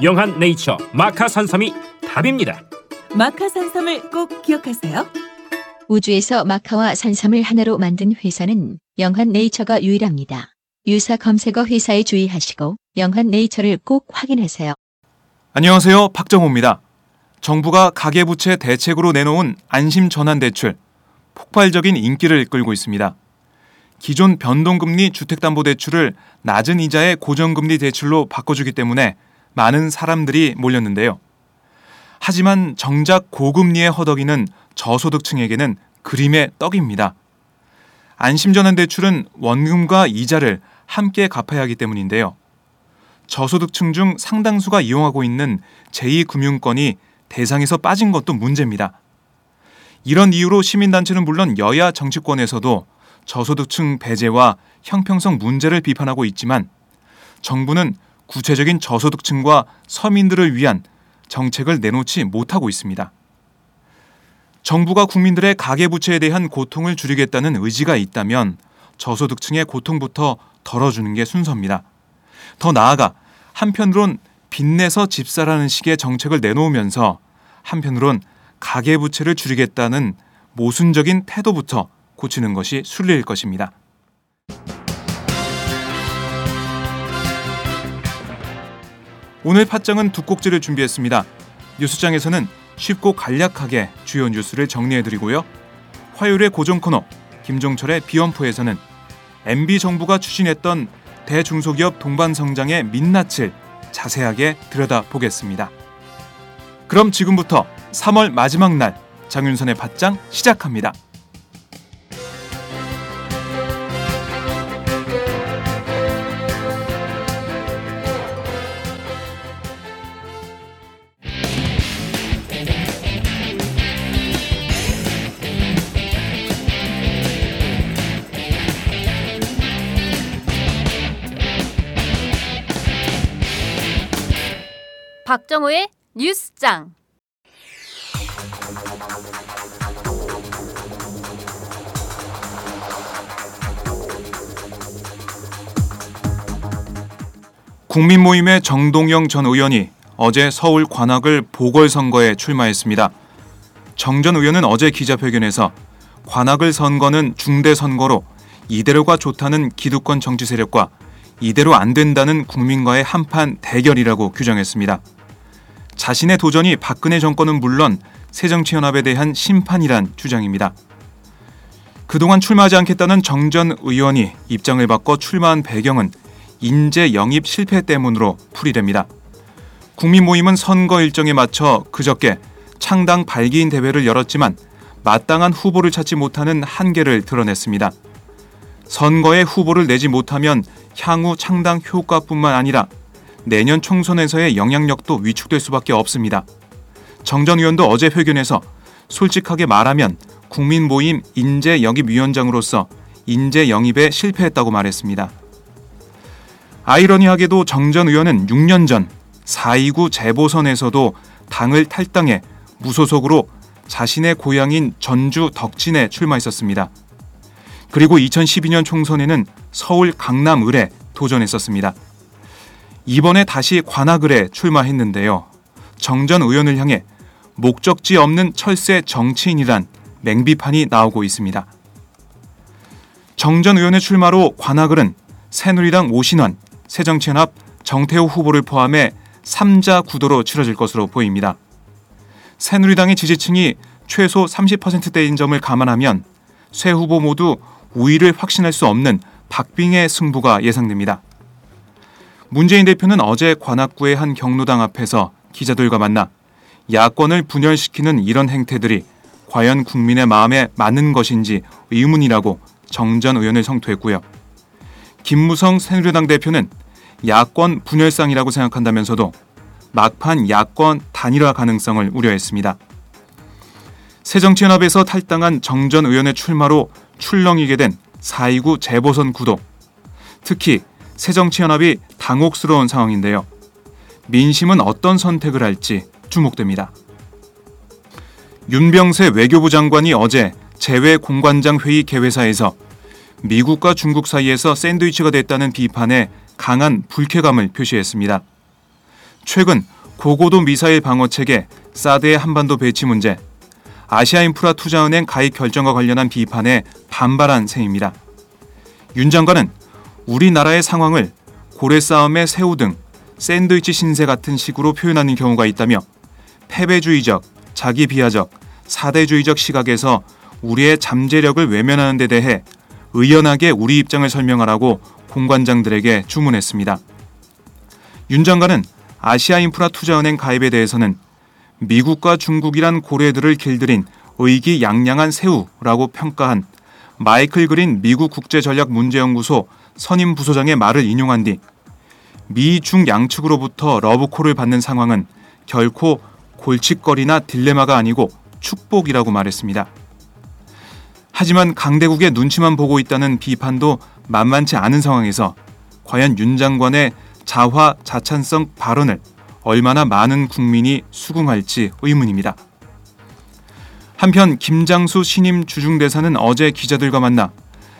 영한 네이처 마카 산삼이 답입니다. 마카 산삼을 꼭 기억하세요. 우주에서 마카와 산삼을 하나로 만든 회사는 영한 네이처가 유일합니다. 유사 검색어 회사에 주의하시고 영한 네이처를 꼭 확인하세요. 안녕하세요 박정호입니다. 정부가 가계부채 대책으로 내놓은 안심 전환 대출 폭발적인 인기를 끌고 있습니다. 기존 변동금리 주택담보대출을 낮은 이자의 고정금리 대출로 바꿔주기 때문에 많은 사람들이 몰렸는데요. 하지만 정작 고금리의 허덕이는 저소득층에게는 그림의 떡입니다. 안심전환 대출은 원금과 이자를 함께 갚아야 하기 때문인데요. 저소득층 중 상당수가 이용하고 있는 제2금융권이 대상에서 빠진 것도 문제입니다. 이런 이유로 시민단체는 물론 여야 정치권에서도 저소득층 배제와 형평성 문제를 비판하고 있지만 정부는 구체적인 저소득층과 서민들을 위한 정책을 내놓지 못하고 있습니다. 정부가 국민들의 가계부채에 대한 고통을 줄이겠다는 의지가 있다면 저소득층의 고통부터 덜어주는 게 순서입니다. 더 나아가 한편으론 빚내서 집 사라는 식의 정책을 내놓으면서 한편으론 가계부채를 줄이겠다는 모순적인 태도부터 고치는 것이 순리일 것입니다. 오늘 팟장은 두 꼭지를 준비했습니다. 뉴스장에서는 쉽고 간략하게 주요 뉴스를 정리해드리고요. 화요일의 고정 코너 김종철의 비언프에서는 MB 정부가 추진했던 대중소기업 동반 성장의 민낯을 자세하게 들여다보겠습니다. 그럼 지금부터 3월 마지막 날 장윤선의 팟장 시작합니다. 박정호의 뉴스장. 국민 모임의 정동영 전 의원이 어제 서울 관악을 보궐선거에 출마했습니다. 정 전 의원은 어제 기자회견에서 관악을 선거는 중대 선거로 이대로가 좋다는 기득권 정치 세력과 이대로 안 된다는 국민과의 한판 대결이라고 규정했습니다. 자신의 도전이 박근혜 정권은 물론 새정치연합에 대한 심판이란 주장입니다. 그동안 출마하지 않겠다는 정전 의원이 입장을 바꿔 출마한 배경은 인재 영입 실패 때문으로 풀이됩니다. 국민 모임은 선거 일정에 맞춰 그저께 창당 발기인 대회를 열었지만 마땅한 후보를 찾지 못하는 한계를 드러냈습니다. 선거에 후보를 내지 못하면 향후 창당 효과뿐만 아니라 내년 총선에서의 영향력도 위축될 수밖에 없습니다. 정 전 의원도 어제 회견에서 솔직하게 말하면 국민 모임 인재 영입 위원장으로서 인재 영입에 실패했다고 말했습니다. 아이러니하게도 정 전 의원은 6년 전 4.29 재보선에서도 당을 탈당해 무소속으로 자신의 고향인 전주 덕진에 출마했었습니다. 그리고 2012년 총선에는 서울 강남을에 도전했었습니다. 이번에 다시 관악을에 출마했는데요. 정전 의원을 향해 목적지 없는 철새 정치인이란 맹비판이 나오고 있습니다. 정전 의원의 출마로 관악을은 새누리당 오신환, 새정치연합 정태호 후보를 포함해 3자 구도로 치러질 것으로 보입니다. 새누리당의 지지층이 최소 30%대인 점을 감안하면 새 후보 모두 우위를 확신할 수 없는 박빙의 승부가 예상됩니다. 문재인 대표는 어제 관악구의 한 경로당 앞에서 기자들과 만나 야권을 분열시키는 이런 행태들이 과연 국민의 마음에 맞는 것인지 의문이라고 정전 의원을 성토했고요. 김무성 새누리당 대표는 야권 분열상이라고 생각한다면서도 막판 야권 단일화 가능성을 우려했습니다. 새정치연합에서 탈당한 정전 의원의 출마로 출렁이게 된 4.29 재보선 구도. 특히 새정치연합이 당혹스러운 상황인데요. 민심은 어떤 선택을 할지 주목됩니다. 윤병세 외교부 장관이 어제 재외 공관장 회의 개회사에서 미국과 중국 사이에서 샌드위치가 됐다는 비판에 강한 불쾌감을 표시했습니다. 최근 고고도 미사일 방어 체계 사드의 한반도 배치 문제, 아시아인프라 투자은행 가입 결정과 관련한 비판에 반발한 셈입니다. 윤 장관은 우리나라의 상황을 고래 싸움의 새우 등 샌드위치 신세 같은 식으로 표현하는 경우가 있다며 패배주의적, 자기 비하적, 사대주의적 시각에서 우리의 잠재력을 외면하는 데 대해 의연하게 우리 입장을 설명하라고 공관장들에게 주문했습니다. 윤 장관은 아시아인프라 투자은행 가입에 대해서는 미국과 중국이란 고래들을 길들인 의기양양한 새우라고 평가한 마이클 그린 미국 국제전략 문제연구소 선임 부소장의 말을 인용한 뒤 미중 양측으로부터 러브콜을 받는 상황은 결코 골칫거리나 딜레마가 아니고 축복이라고 말했습니다. 하지만 강대국의 눈치만 보고 있다는 비판도 만만치 않은 상황에서 과연 윤 장관의 자화 자찬성 발언을 얼마나 많은 국민이 수긍할지 의문입니다. 한편 김장수 신임 주중대사는 어제 기자들과 만나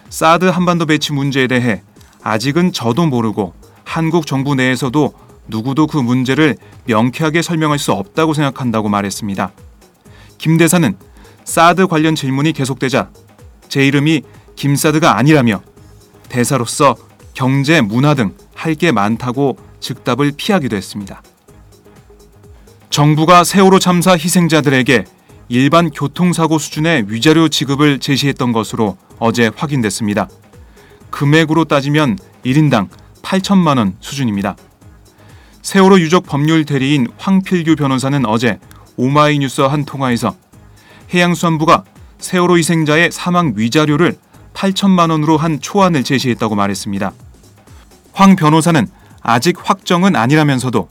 사드 한반도 배치 문제에 대해 아직은 저도 모르고 한국 정부 내에서도 누구도 그 문제를 명쾌하게 설명할 수 없다고 생각한다고 말했습니다. 김 대사는 사드 관련 질문이 계속되자 제 이름이 김사드가 아니라며 대사로서 경제, 문화 등 할 게 많다고 즉답을 피하기도 했습니다. 정부가 세월호 참사 희생자들에게 일반 교통사고 수준의 위자료 지급을 제시했던 것으로 어제 확인됐습니다. 금액으로 따지면 1인당 8천만 원 수준입니다. 세월호 유족 법률 대리인 황필규 변호사는 어제 오마이뉴스와 한 통화에서 해양수산부가 세월호 희생자의 사망 위자료를 8천만 원으로 한 초안을 제시했다고 말했습니다. 황 변호사는 아직 확정은 아니라면서도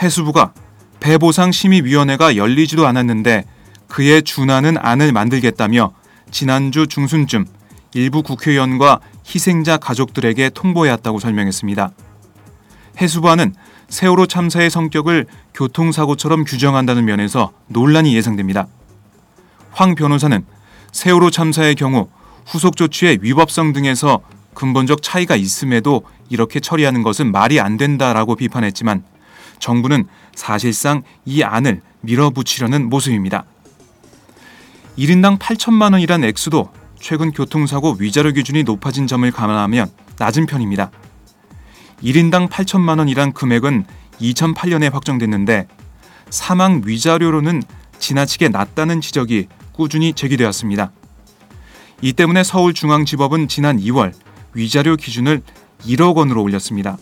해수부가 배보상심의위원회가 열리지도 않았는데 그에 준하는 안을 만들겠다며 지난주 중순쯤 일부 국회의원과 희생자 가족들에게 통보해왔다고 설명했습니다. 해수부안은 세월호 참사의 성격을 교통사고처럼 규정한다는 면에서 논란이 예상됩니다. 황 변호사는 세월호 참사의 경우 후속 조치의 위법성 등에서 근본적 차이가 있음에도 이렇게 처리하는 것은 말이 안 된다라고 비판했지만 정부는 사실상 이 안을 밀어붙이려는 모습입니다. 1인당 8천만 원이란 액수도 최근 교통사고 위자료 기준이 높아진 점을 감안하면 낮은 편입니다. 1인당 8천만 원이란 금액은 2008년에 확정됐는데 사망 위자료로는 지나치게 낮다는 지적이 꾸준히 제기되었습니다. 이 때문에 서울중앙지법은 지난 2월 위자료 기준을 1억 원으로 올렸습니다.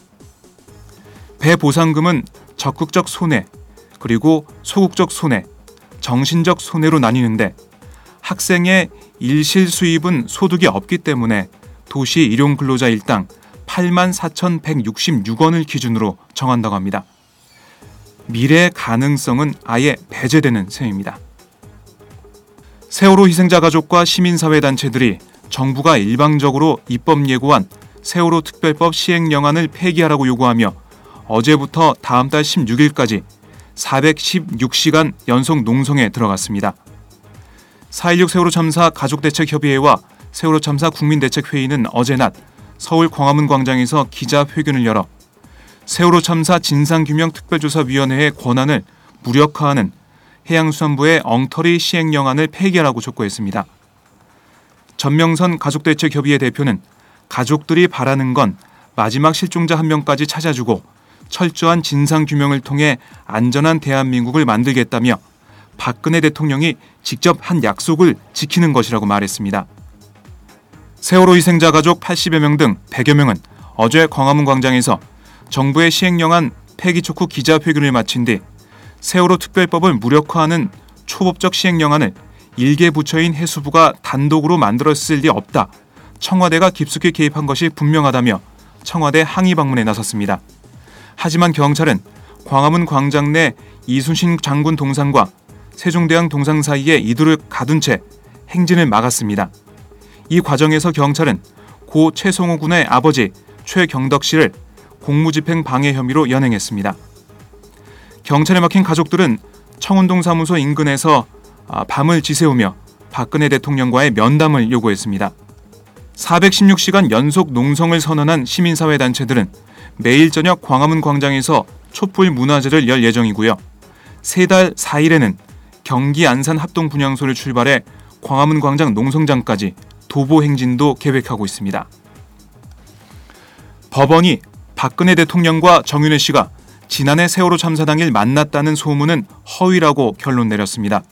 배 보상금은 적극적 손해, 그리고 소극적 손해, 정신적 손해로 나뉘는데 학생의 일실 수입은 소득이 없기 때문에 도시 일용 근로자 일당 8만 4,166원을 기준으로 정한다고 합니다. 미래의 가능성은 아예 배제되는 셈입니다. 세월호 희생자 가족과 시민사회 단체들이 정부가 일방적으로 입법 예고한 세월호 특별법 시행령안을 폐기하라고 요구하며 어제부터 다음 달 16일까지 416시간 연속 농성에 들어갔습니다. 4.16 세월호 참사 가족대책협의회와 세월호 참사 국민대책회의는 어제 낮 서울 광화문 광장에서 기자회견을 열어 세월호 참사 진상규명특별조사위원회의 권한을 무력화하는 해양수산부의 엉터리 시행령안을 폐기하라고 촉구했습니다. 전명선 가족대책협의회 대표는 가족들이 바라는 건 마지막 실종자 한 명까지 찾아주고 철저한 진상규명을 통해 안전한 대한민국을 만들겠다며 박근혜 대통령이 직접 한 약속을 지키는 것이라고 말했습니다. 세월호 희생자 가족 80여 명 등 100여 명은 어제 광화문 광장에서 정부의 시행령안 폐기 촉구 기자회견을 마친 뒤 세월호 특별법을 무력화하는 초법적 시행령안을 일개 부처인 해수부가 단독으로 만들었을 리 없다. 청와대가 깊숙이 개입한 것이 분명하다며 청와대 항의 방문에 나섰습니다. 하지만 경찰은 광화문 광장 내 이순신 장군 동상과 세종대왕 동상 사이에 이들을 가둔 채 행진을 막았습니다. 이 과정에서 경찰은 고 최성호 군의 아버지 최경덕 씨를 공무집행 방해 혐의로 연행했습니다. 경찰에 막힌 가족들은 청운동 사무소 인근에서 아, 밤을 지새우며 박근혜 대통령과의 면담을 요구했습니다. 416시간 연속 농성을 선언한 시민사회 단체들은 매일 저녁 광화문 광장에서 촛불 문화제를 열 예정이고요. 세 달 4일에는 경기 안산 합동 분향소를 출발해 광화문 광장 농성장까지 도보 행진도 계획하고 있습니다. 법원이 박근혜 대통령과 정윤회 씨가 지난해 세월호 참사 당일 만났다는 소문은 허위라고 결론 내렸습니다.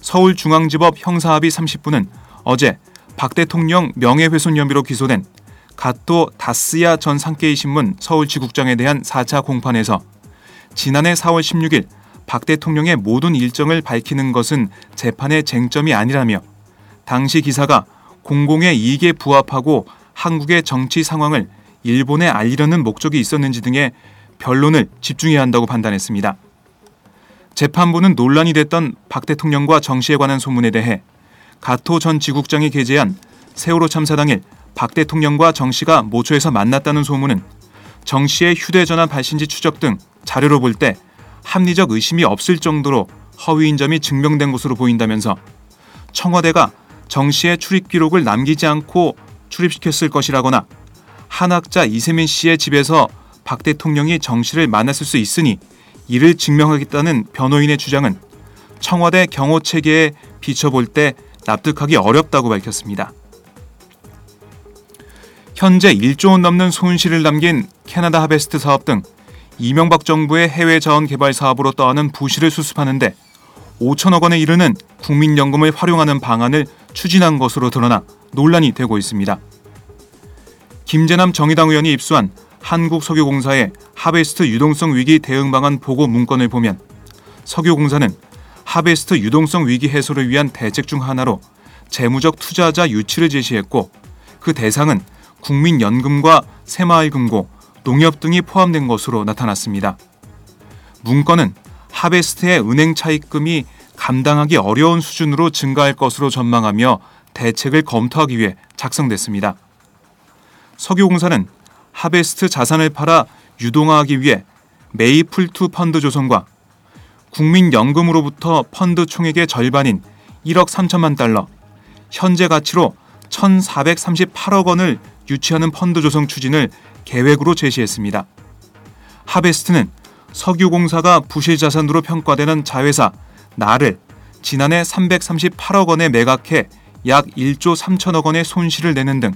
서울중앙지법 형사합의 30부는 어제 박 대통령 명예훼손 혐의로 기소된 가토 다스야 전 상케이 신문 서울지국장에 대한 4차 공판에서 지난해 4월 16일 박 대통령의 모든 일정을 밝히는 것은 재판의 쟁점이 아니라며 당시 기사가 공공의 이익에 부합하고 한국의 정치 상황을 일본에 알리려는 목적이 있었는지 등의 변론을 집중해야 한다고 판단했습니다. 재판부는 논란이 됐던 박 대통령과 정 씨에 관한 소문에 대해 가토 전 지국장이 게재한 세월호 참사 당일 박 대통령과 정 씨가 모처에서 만났다는 소문은 정 씨의 휴대전화 발신지 추적 등 자료로 볼 때 합리적 의심이 없을 정도로 허위인 점이 증명된 것으로 보인다면서 청와대가 정 씨의 출입 기록을 남기지 않고 출입시켰을 것이라거나 한학자 이세민 씨의 집에서 박 대통령이 정 씨를 만났을 수 있으니 이를 증명하겠다는 변호인의 주장은 청와대 경호 체계에 비춰볼 때 납득하기 어렵다고 밝혔습니다. 현재 1조 원 넘는 손실을 남긴 캐나다 하베스트 사업 등 이명박 정부의 해외 자원 개발 사업으로 떠하는 부실을 수습하는데 5천억 원에 이르는 국민연금을 활용하는 방안을 추진한 것으로 드러나 논란이 되고 있습니다. 김재남 정의당 의원이 입수한 한국석유공사의 하베스트 유동성 위기 대응 방안 보고 문건을 보면 석유공사는 하베스트 유동성 위기 해소를 위한 대책 중 하나로 재무적 투자자 유치를 제시했고 그 대상은 국민연금과 새마을금고, 농협 등이 포함된 것으로 나타났습니다. 문건은 하베스트의 은행 차입금이 감당하기 어려운 수준으로 증가할 것으로 전망하며 대책을 검토하기 위해 작성됐습니다. 석유공사는 하베스트 자산을 팔아 유동화하기 위해 메이플투 펀드 조성과 국민연금으로부터 펀드 총액의 절반인 1억 3천만 달러, 현재 가치로 1,438억 원을 유치하는 펀드 조성 추진을 계획으로 제시했습니다. 하베스트는 석유공사가 부실 자산으로 평가되는 자회사 나를 지난해 338억 원에 매각해 약 1조 3천억 원의 손실을 내는 등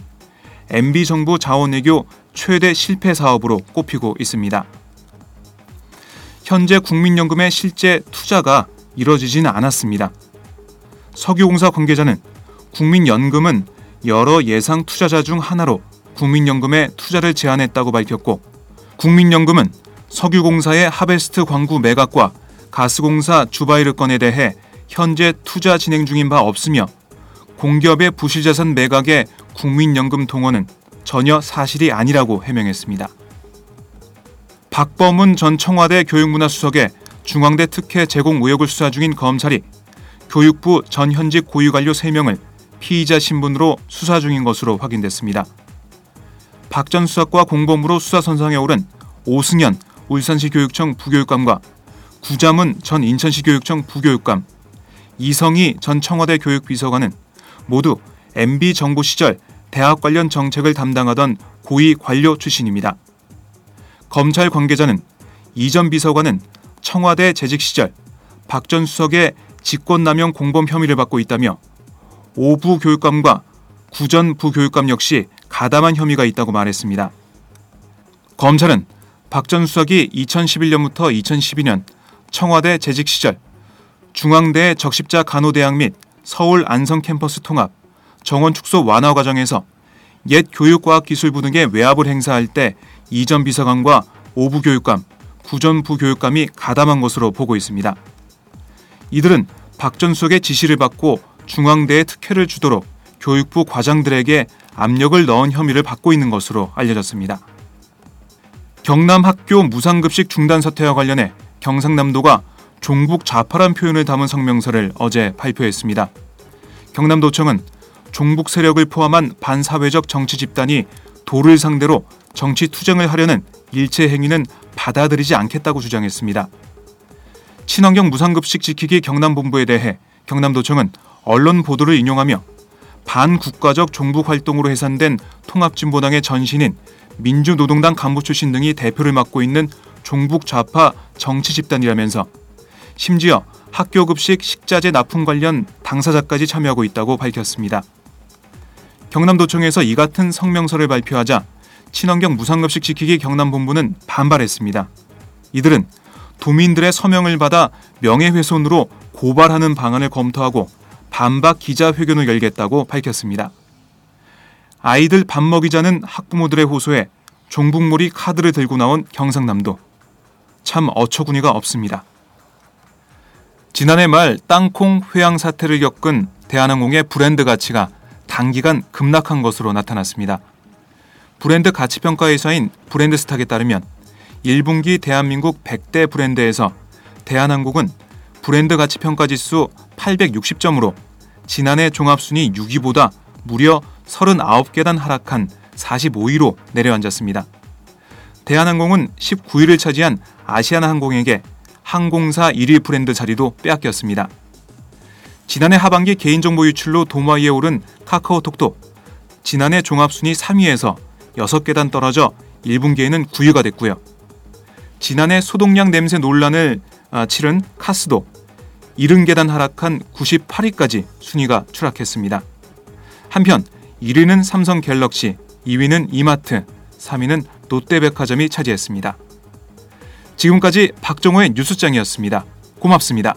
MB 정부 자원 외교 최대 실패 사업으로 꼽히고 있습니다. 현재 국민연금의 실제 투자가 이뤄지지는 않았습니다. 석유공사 관계자는 국민연금은 여러 예상 투자자 중 하나로 국민연금에 투자를 제안했다고 밝혔고 국민연금은 석유공사의 하베스트 광구 매각과 가스공사 주바이르 건에 대해 현재 투자 진행 중인 바 없으며 공기업의 부실자산 매각에 국민연금 동원은 전혀 사실이 아니라고 해명했습니다. 박범은 전 청와대 교육문화수석의 중앙대 특혜 제공 의혹을 수사 중인 검찰이 교육부 전 현직 고위관료 3명을 피의자 신분으로 수사 중인 것으로 확인됐습니다. 박 전 수석과 공범으로 수사 선상에 오른 오승현 울산시 교육청 부교육감과 구자문 전 인천시 교육청 부교육감, 이성희 전 청와대 교육비서관은 모두 MB 정부 시절 대학 관련 정책을 담당하던 고위 관료 출신입니다. 검찰 관계자는 이 전 비서관은 청와대 재직 시절 박 전 수석의 직권남용 공범 혐의를 받고 있다며 오부 교육감과 구전 부교육감 역시 가담한 혐의가 있다고 말했습니다. 검찰은 박 전 수석이 2011년부터 2012년 청와대 재직 시절 중앙대 적십자 간호대학 및 서울 안성 캠퍼스 통합 정원 축소 완화 과정에서 옛 교육과학기술부 등의 외압을 행사할 때 이전 비서관과 오부 교육감, 구전 부교육감이 가담한 것으로 보고 있습니다. 이들은 박 전 수석의 지시를 받고 중앙대에 특혜를 주도록 교육부 과장들에게 압력을 넣은 혐의를 받고 있는 것으로 알려졌습니다. 경남 학교 무상급식 중단 사태와 관련해 경상남도가 종북 좌파란 표현을 담은 성명서를 어제 발표했습니다. 경남도청은 종북 세력을 포함한 반사회적 정치 집단이 도를 상대로 정치 투쟁을 하려는 일체 행위는 받아들이지 않겠다고 주장했습니다. 친환경 무상급식 지키기 경남본부에 대해 경남도청은 언론 보도를 인용하며 반국가적 종북 활동으로 해산된 통합진보당의 전신인 민주노동당 간부 출신 등이 대표를 맡고 있는 종북 좌파 정치 집단이라면서 심지어 학교 급식 식자재 납품 관련 당사자까지 참여하고 있다고 밝혔습니다. 경남도청에서 이 같은 성명서를 발표하자 친환경 무상급식 지키기 경남본부는 반발했습니다. 이들은 도민들의 서명을 받아 명예훼손으로 고발하는 방안을 검토하고 반박 기자회견을 열겠다고 밝혔습니다. 아이들 밥 먹이자는 학부모들의 호소에 종북몰이 카드를 들고 나온 경상남도. 참 어처구니가 없습니다. 지난해 말 땅콩 회항 사태를 겪은 대한항공의 브랜드 가치가 단기간 급락한 것으로 나타났습니다. 브랜드 가치 평가 회사인 브랜드스탁에 따르면 1분기 대한민국 100대 브랜드에서 대한항공은 브랜드 가치 평가 지수 860점으로 지난해 종합순위 6위보다 무려 39계단 하락한 45위로 내려앉았습니다. 대한항공은 19위를 차지한 아시아나항공에게 항공사 1위 브랜드 자리도 빼앗겼습니다. 지난해 하반기 개인정보 유출로 도마 위에 오른 카카오톡도 지난해 종합순위 3위에서 6계단 떨어져 1분기에는 9위가 됐고요. 지난해 소독약 냄새 논란을 아, 치른 카스도 70계단 하락한 98위까지 순위가 추락했습니다. 한편 1위는 삼성 갤럭시, 2위는 이마트, 3위는 롯데백화점이 차지했습니다. 지금까지 박정호의 뉴스장이었습니다. 고맙습니다.